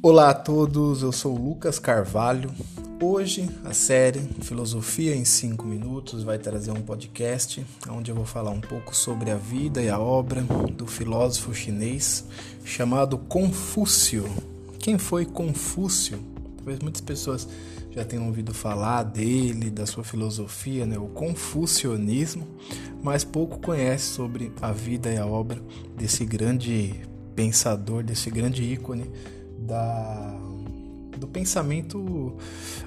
Olá a todos, eu sou Lucas Carvalho. Hoje a série Filosofia em 5 Minutos vai trazer um podcast onde eu vou falar um pouco sobre a vida e a obra do filósofo chinês chamado Confúcio. Quem foi Confúcio? Talvez muitas pessoas já tenham ouvido falar dele, da sua filosofia, né? o confucionismo, mas pouco conhece sobre a vida e a obra desse grande pensador, desse grande ícone da, do pensamento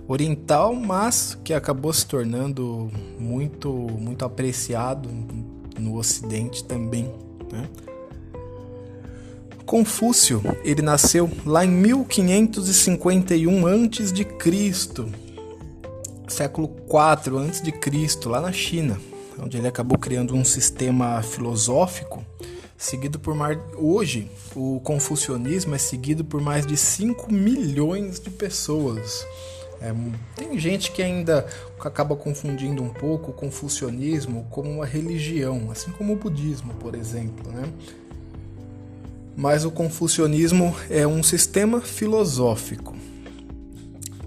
oriental, mas que acabou se tornando muito, muito apreciado no Ocidente também. Né? Confúcio, ele nasceu lá em 1551 a.C., século 4 a.C., lá na China, onde ele acabou criando um sistema filosófico seguido por mais. Hoje, o confucionismo é seguido por mais de 5 milhões de pessoas. É, tem gente que ainda acaba confundindo um pouco o confucionismo como uma religião, assim como o budismo, por exemplo. Né? Mas o confucionismo é um sistema filosófico.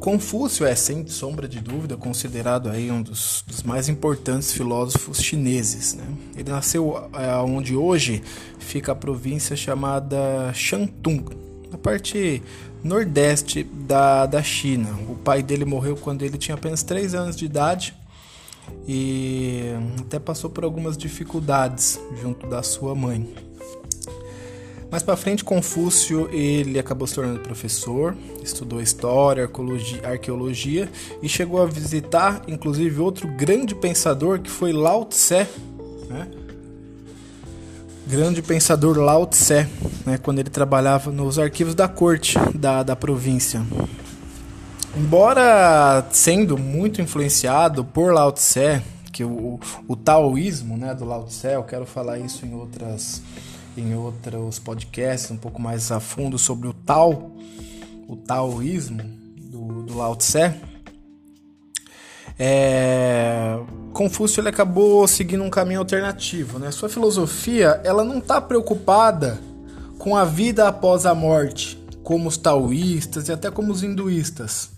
Confúcio é, sem sombra de dúvida, considerado aí um dos, dos mais importantes filósofos chineses. Né? Ele nasceu é, onde hoje fica a província chamada Shantung, na parte nordeste da, da China. O pai dele morreu quando ele tinha apenas 3 anos de idade e até passou por algumas dificuldades junto da sua mãe. Mais para frente, Confúcio ele acabou se tornando professor, estudou história, arqueologia e chegou a visitar, inclusive, outro grande pensador que foi Lao Tse, né? grande pensador Lao Tse, né? quando ele trabalhava nos arquivos da corte da, da província. Embora sendo muito influenciado por Lao Tse, que o, o taoísmo né, do Lao Tse, eu quero falar isso em outras em outros podcasts um pouco mais a fundo sobre o Tao, o Taoísmo do, do Lao Tse. É, Confúcio ele acabou seguindo um caminho alternativo, né? Sua filosofia ela não está preocupada com a vida após a morte, como os taoístas e até como os hinduístas.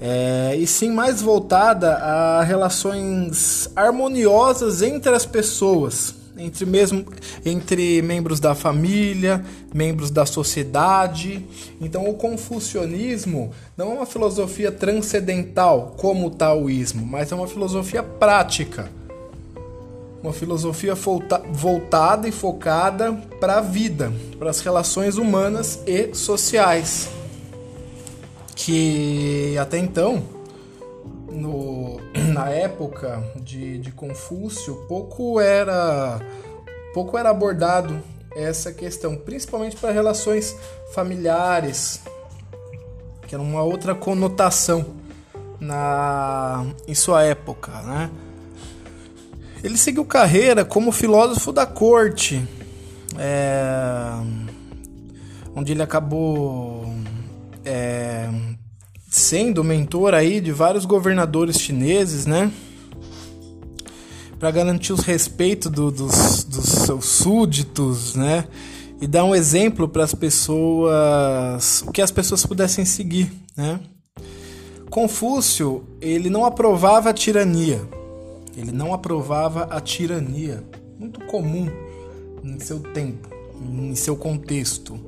É, e sim mais voltada a relações harmoniosas entre as pessoas, entre mesmo entre membros da família, membros da sociedade. Então o confucionismo não é uma filosofia transcendental como o taoísmo, mas é uma filosofia prática. Uma filosofia voltada e focada para a vida, para as relações humanas e sociais. Que até então, na época de, de Confúcio, pouco era, pouco era abordado essa questão, principalmente para relações familiares, que era uma outra conotação na, em sua época. Né? Ele seguiu carreira como filósofo da corte, é, onde ele acabou é, sendo mentor aí de vários governadores chineses, né? Para garantir os respeitos do, dos, dos seus súditos, né? E dar um exemplo para as pessoas, que as pessoas pudessem seguir, né? Confúcio, ele não aprovava a tirania. Ele não aprovava a tirania, muito comum em seu tempo, em seu contexto.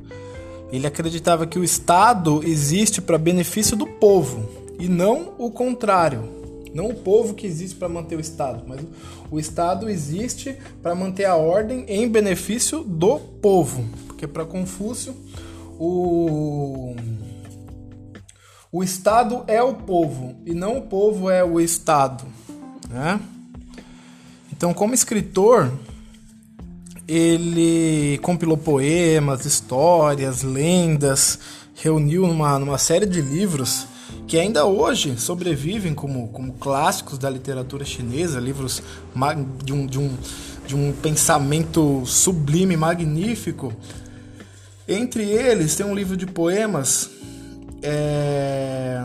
Ele acreditava que o Estado existe para benefício do povo e não o contrário. Não o povo que existe para manter o Estado, mas o Estado existe para manter a ordem em benefício do povo. Porque para Confúcio, o, o Estado é o povo e não o povo é o Estado. Né? Então, como escritor, ele compilou poemas, histórias, lendas, reuniu numa, numa série de livros que ainda hoje sobrevivem como, como clássicos da literatura chinesa, livros de um, de, um, de um pensamento sublime, magnífico. Entre eles tem um livro de poemas, é,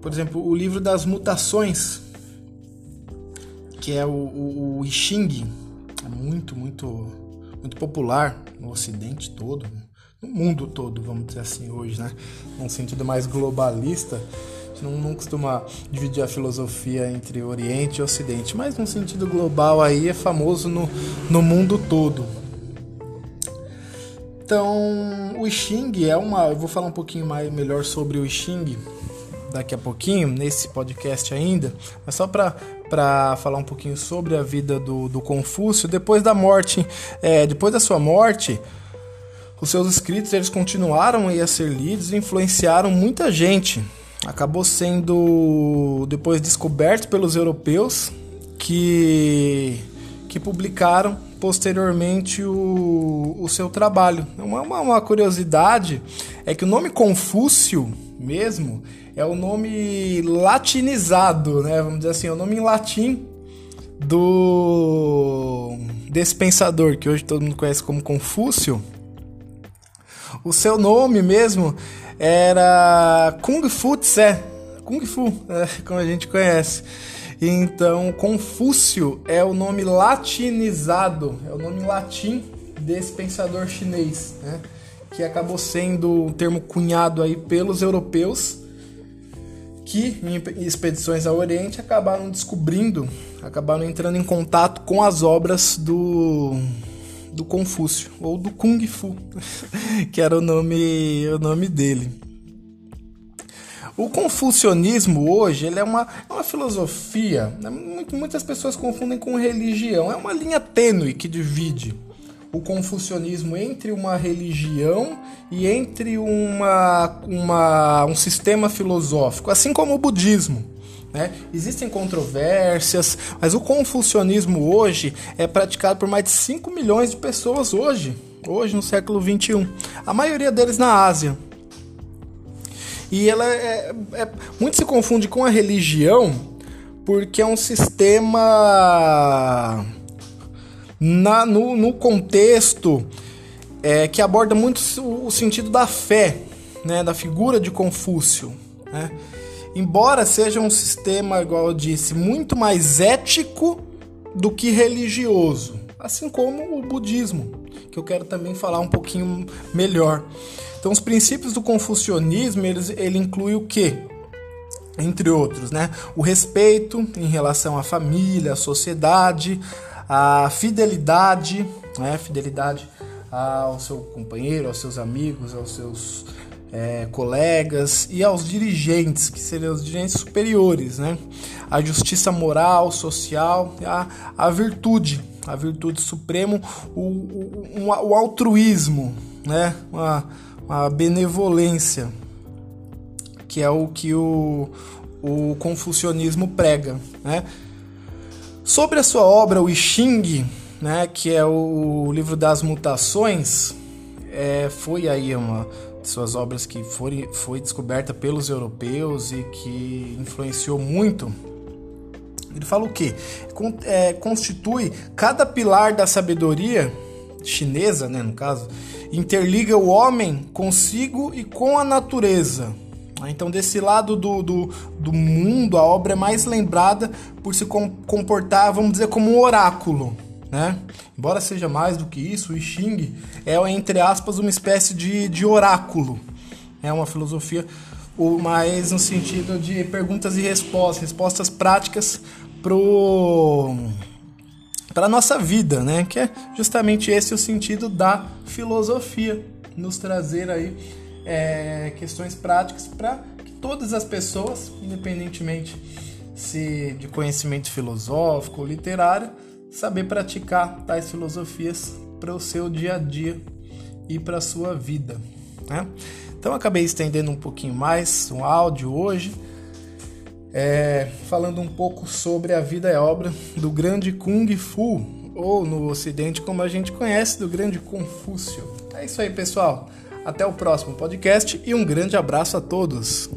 por exemplo, o livro das mutações, que é o, o, o I Ching, é muito, muito muito popular no Ocidente todo. no mundo todo, vamos dizer assim, hoje, né? Num sentido mais globalista, a gente não, costuma dividir a filosofia entre Oriente e Ocidente, mas num sentido global aí é famoso no, no mundo todo. Então, o Xing é uma. Eu vou falar um pouquinho mais melhor sobre o Xing daqui a pouquinho, nesse podcast ainda, mas só para falar um pouquinho sobre a vida do, do Confúcio, depois da morte, é, depois da sua morte, os seus escritos eles continuaram a ser lidos e influenciaram muita gente. Acabou sendo depois descoberto pelos europeus que, que publicaram posteriormente o, o seu trabalho. Uma, uma, curiosidade é que o nome Confúcio mesmo é o nome latinizado, né? Vamos dizer assim, é o nome em latim do desse pensador que hoje todo mundo conhece como Confúcio. O seu nome mesmo era Kung Fu Tse, Kung Fu, é, como a gente conhece. Então, Confúcio é o nome latinizado, é o nome latim desse pensador chinês, né? que acabou sendo um termo cunhado aí pelos europeus que em expedições ao Oriente acabaram descobrindo, acabaram entrando em contato com as obras do do Confúcio ou do Kung Fu, que era o nome o nome dele. O confucionismo hoje ele é uma, é uma filosofia, né? muitas pessoas confundem com religião, é uma linha tênue que divide o confucionismo entre uma religião e entre uma, uma, um sistema filosófico, assim como o budismo. Né? Existem controvérsias, mas o confucionismo hoje é praticado por mais de 5 milhões de pessoas hoje, hoje no século 21. A maioria deles na Ásia. E ela é, é, muito se confunde com a religião porque é um sistema na, no, no contexto é, que aborda muito o, o, sentido da fé, né, da figura de Confúcio. Né? Embora seja um sistema, igual eu disse, muito mais ético do que religioso, assim como o budismo, que eu quero também falar um pouquinho melhor. Então, os princípios do confucionismo, eles, ele inclui o quê? Entre outros, né? O respeito em relação à família, à sociedade, a fidelidade, né? Fidelidade ao seu companheiro, aos seus amigos, aos seus é, colegas e aos dirigentes, que seriam os dirigentes superiores, né? A justiça moral, social, a, a virtude, a virtude suprema, o, o, o altruísmo, né? Uma, a benevolência, que é o que o, o confucionismo prega. Né? Sobre a sua obra, o I Ching, né, que é o livro das mutações, é, foi aí uma de suas obras que foi, foi descoberta pelos europeus e que influenciou muito. Ele fala o que? É, constitui cada pilar da sabedoria chinesa, né, no caso, interliga o homem consigo e com a natureza. Então, desse lado do, do, do mundo, a obra é mais lembrada por se comportar, vamos dizer, como um oráculo. Né? Embora seja mais do que isso, o I Ching é, entre aspas, uma espécie de, de oráculo. É uma filosofia mais no sentido de perguntas e respostas, respostas práticas pro para nossa vida, né? Que é justamente esse o sentido da filosofia, nos trazer aí é, questões práticas para que todas as pessoas, independentemente se de conhecimento filosófico ou literário, saber praticar tais filosofias para o seu dia a dia e para a sua vida, né? Então acabei estendendo um pouquinho mais o áudio hoje é, falando um pouco sobre a vida e obra do grande Kung Fu, ou no Ocidente, como a gente conhece, do grande Confúcio. É isso aí, pessoal. Até o próximo podcast e um grande abraço a todos.